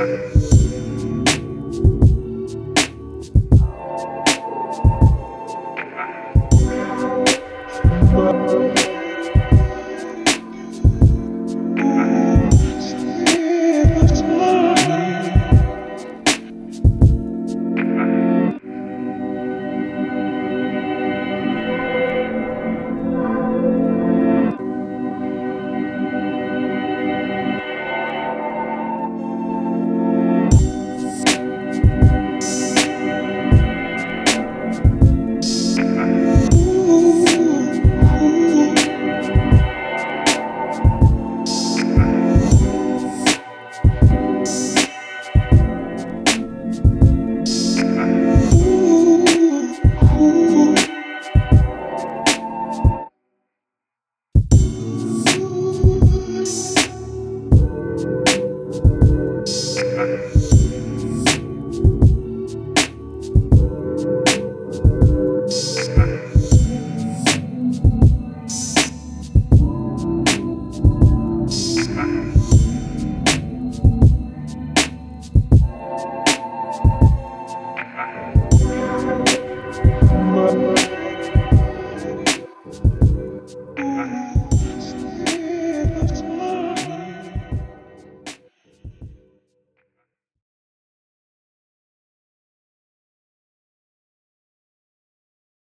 Amen. Amen.